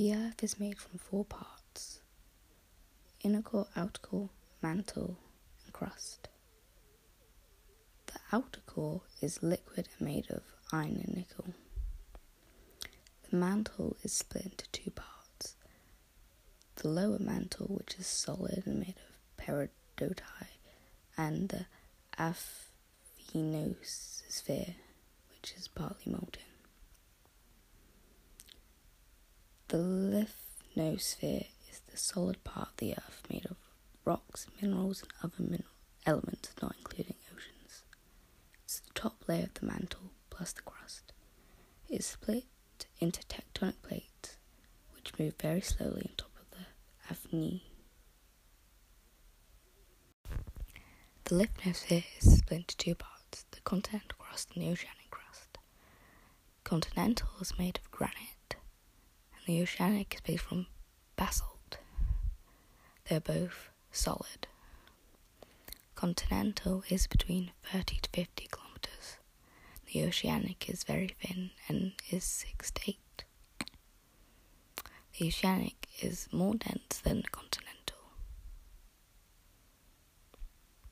The Earth is made from four parts inner core, outer core, mantle, and crust. The outer core is liquid and made of iron and nickel. The mantle is split into two parts. The lower mantle, which is solid and made of peridotite, and the asthenosphere, which is partly molten. The lithosphere is the solid part of the earth made of rocks, minerals, and other min- elements, not including oceans. It's the top layer of the mantle plus the crust. It is split into tectonic plates, which move very slowly on top of the Aphni. The lithosphere is split into two parts the continental crust and the oceanic crust. Continental is made of granite, the oceanic is made from basalt. They're both solid. Continental is between 30 to 50 kilometers. The oceanic is very thin and is 6 to 8. The oceanic is more dense than the continental